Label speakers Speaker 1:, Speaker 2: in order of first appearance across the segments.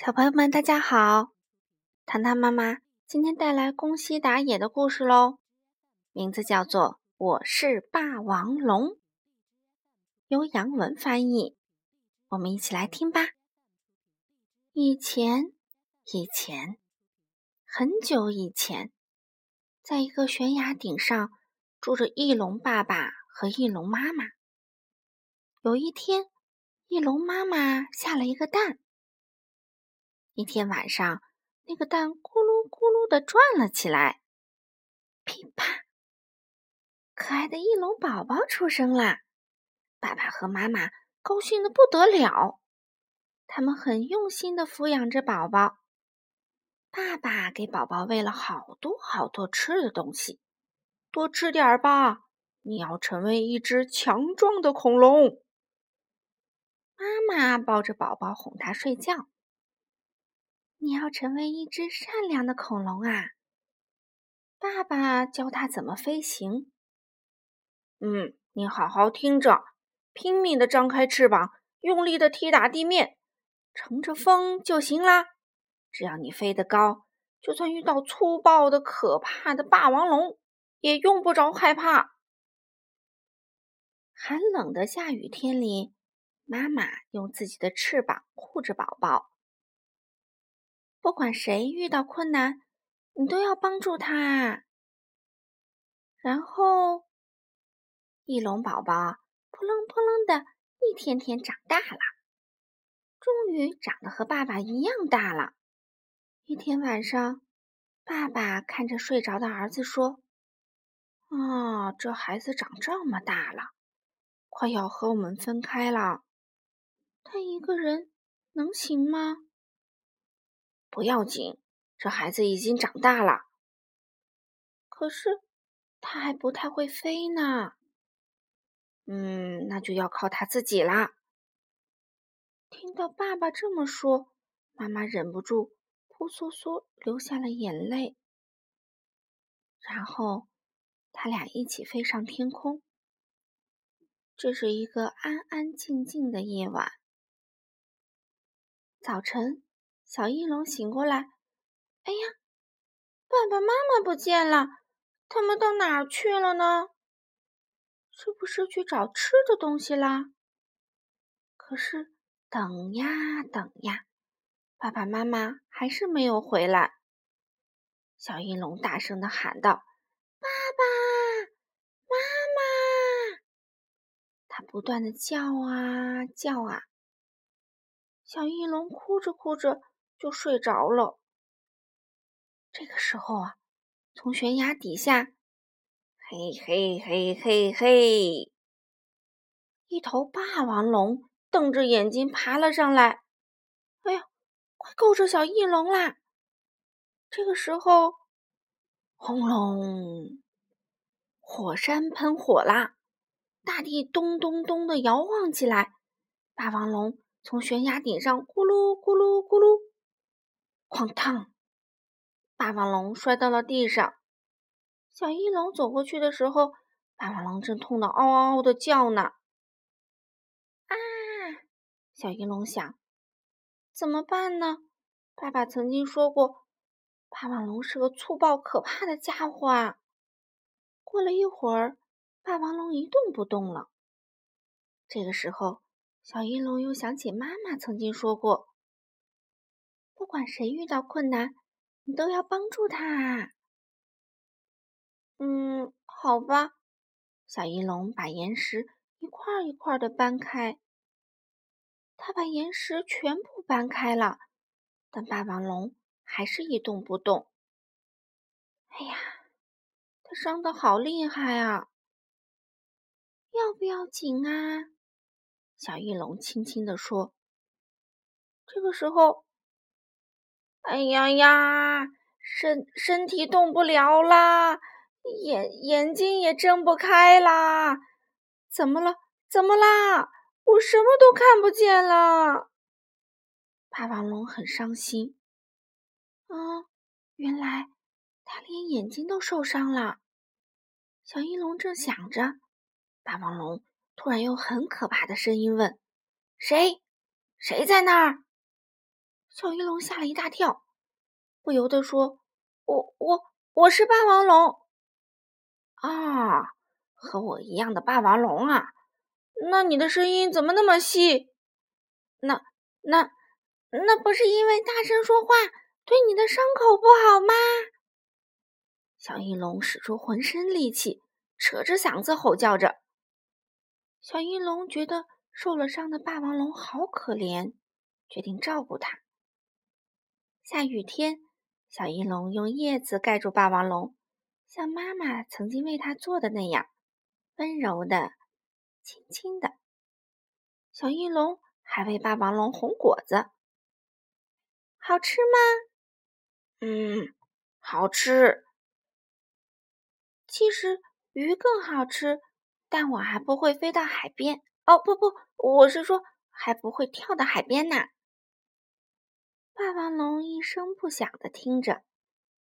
Speaker 1: 小朋友们，大家好！糖糖妈妈今天带来宫西达也的故事喽，名字叫做《我是霸王龙》，由杨文翻译。我们一起来听吧。以前，以前，很久以前，在一个悬崖顶上住着翼龙爸爸和翼龙妈妈。有一天，翼龙妈妈下了一个蛋。一天晚上，那个蛋咕噜咕噜的转了起来，噼啪！可爱的翼龙宝宝出生啦！爸爸和妈妈高兴的不得了，他们很用心的抚养着宝宝。爸爸给宝宝喂了好多好多吃的东西，多吃点儿吧，你要成为一只强壮的恐龙。妈妈抱着宝宝哄他睡觉。你要成为一只善良的恐龙啊！爸爸教他怎么飞行。嗯，你好好听着，拼命的张开翅膀，用力的踢打地面，乘着风就行啦。只要你飞得高，就算遇到粗暴的、可怕的霸王龙，也用不着害怕。寒冷的下雨天里，妈妈用自己的翅膀护着宝宝。不管谁遇到困难，你都要帮助他。然后，翼龙宝宝扑棱扑棱的一天天长大了，终于长得和爸爸一样大了。一天晚上，爸爸看着睡着的儿子说：“啊，这孩子长这么大了，快要和我们分开了。他一个人能行吗？”不要紧，这孩子已经长大了。可是他还不太会飞呢。嗯，那就要靠他自己啦。听到爸爸这么说，妈妈忍不住扑簌簌流下了眼泪。然后他俩一起飞上天空。这是一个安安静静的夜晚。早晨。小翼龙醒过来，哎呀，爸爸妈妈不见了，他们到哪儿去了呢？是不是去找吃的东西啦？可是等呀等呀，爸爸妈妈还是没有回来。小翼龙大声的喊道：“爸爸妈妈！”它不断的叫啊叫啊。小翼龙哭着哭着。就睡着了。这个时候啊，从悬崖底下，嘿嘿嘿嘿嘿，一头霸王龙瞪着眼睛爬了上来。哎呀，快够着小翼龙啦！这个时候，轰隆，火山喷火啦，大地咚咚咚的摇晃起来。霸王龙从悬崖顶上咕噜咕噜咕噜。哐当！霸王龙摔到了地上。小翼龙走过去的时候，霸王龙正痛得嗷嗷嗷的叫呢。啊！小翼龙想，怎么办呢？爸爸曾经说过，霸王龙是个粗暴可怕的家伙啊。过了一会儿，霸王龙一动不动了。这个时候，小翼龙又想起妈妈曾经说过。不管谁遇到困难，你都要帮助他。嗯，好吧。小翼龙把岩石一块一块的搬开，他把岩石全部搬开了，但霸王龙还是一动不动。哎呀，他伤的好厉害啊！要不要紧啊？小翼龙轻轻地说。这个时候。哎呀呀，身身体动不了啦，眼眼睛也睁不开啦，怎么了？怎么啦？我什么都看不见了。霸王龙很伤心。啊，原来他连眼睛都受伤了。小翼龙正想着，霸王龙突然用很可怕的声音问：“谁？谁在那儿？”小翼龙吓了一大跳，不由得说：“我我我是霸王龙
Speaker 2: 啊，和我一样的霸王龙啊！那你的声音怎么那么细？
Speaker 1: 那那那不是因为大声说话对你的伤口不好吗？”
Speaker 2: 小翼龙使出浑身力气，扯着嗓子吼叫着。
Speaker 1: 小翼龙觉得受了伤的霸王龙好可怜，决定照顾它。下雨天，小翼龙用叶子盖住霸王龙，像妈妈曾经为它做的那样，温柔的、轻轻的。小翼龙还为霸王龙红果子，好吃吗？
Speaker 2: 嗯，好吃。
Speaker 1: 其实鱼更好吃，但我还不会飞到海边。哦，不不，我是说还不会跳到海边呢。霸王龙一声不响的听着。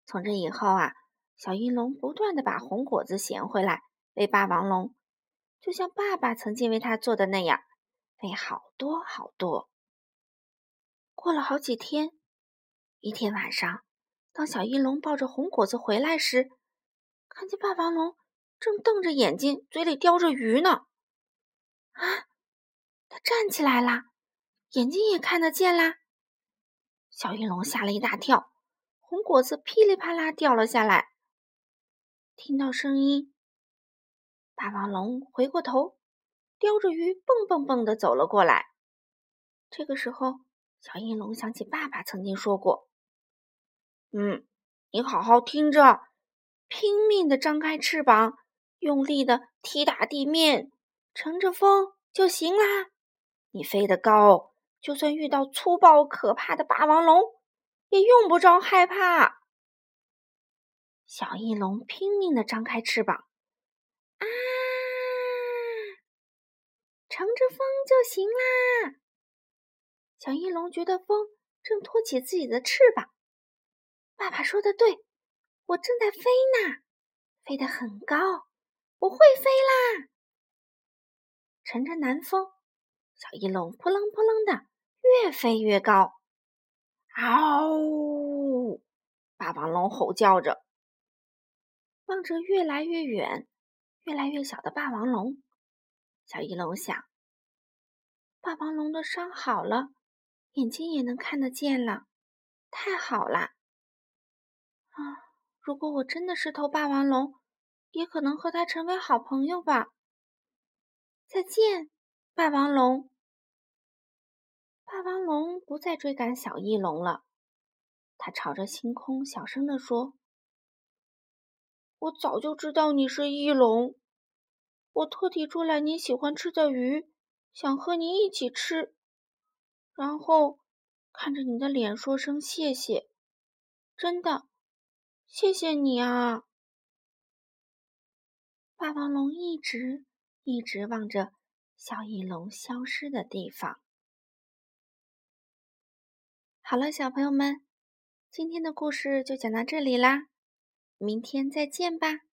Speaker 1: 从这以后啊，小翼龙不断的把红果子衔回来喂霸王龙，就像爸爸曾经为他做的那样，喂好多好多。过了好几天，一天晚上，当小翼龙抱着红果子回来时，看见霸王龙正瞪着眼睛，嘴里叼着鱼呢。啊！他站起来啦，眼睛也看得见啦。小翼龙吓了一大跳，红果子噼里啪啦掉了下来。听到声音，霸王龙回过头，叼着鱼蹦蹦蹦的走了过来。这个时候，小翼龙想起爸爸曾经说过：“
Speaker 2: 嗯，你好好听着。”拼命的张开翅膀，用力的踢打地面，乘着风就行啦。你飞得高，就算遇到粗暴可怕的霸王龙，也用不着害怕。
Speaker 1: 小翼龙拼命的张开翅膀，啊，乘着风就行啦。小翼龙觉得风正托起自己的翅膀。爸爸说的对。我正在飞呢，飞得很高，我会飞啦！乘着南风，小翼龙扑棱扑棱的越飞越高。
Speaker 2: 嗷！霸王龙吼叫着，
Speaker 1: 望着越来越远、越来越小的霸王龙，小翼龙想：霸王龙的伤好了，眼睛也能看得见了，太好了！啊！如果我真的是头霸王龙，也可能和它成为好朋友吧。再见，霸王龙。霸王龙不再追赶小翼龙了，它朝着星空小声地说：“我早就知道你是翼龙，我特地捉来你喜欢吃的鱼，想和你一起吃，然后看着你的脸说声谢谢，真的。”谢谢你啊！霸王龙一直一直望着小翼龙消失的地方。好了，小朋友们，今天的故事就讲到这里啦，明天再见吧。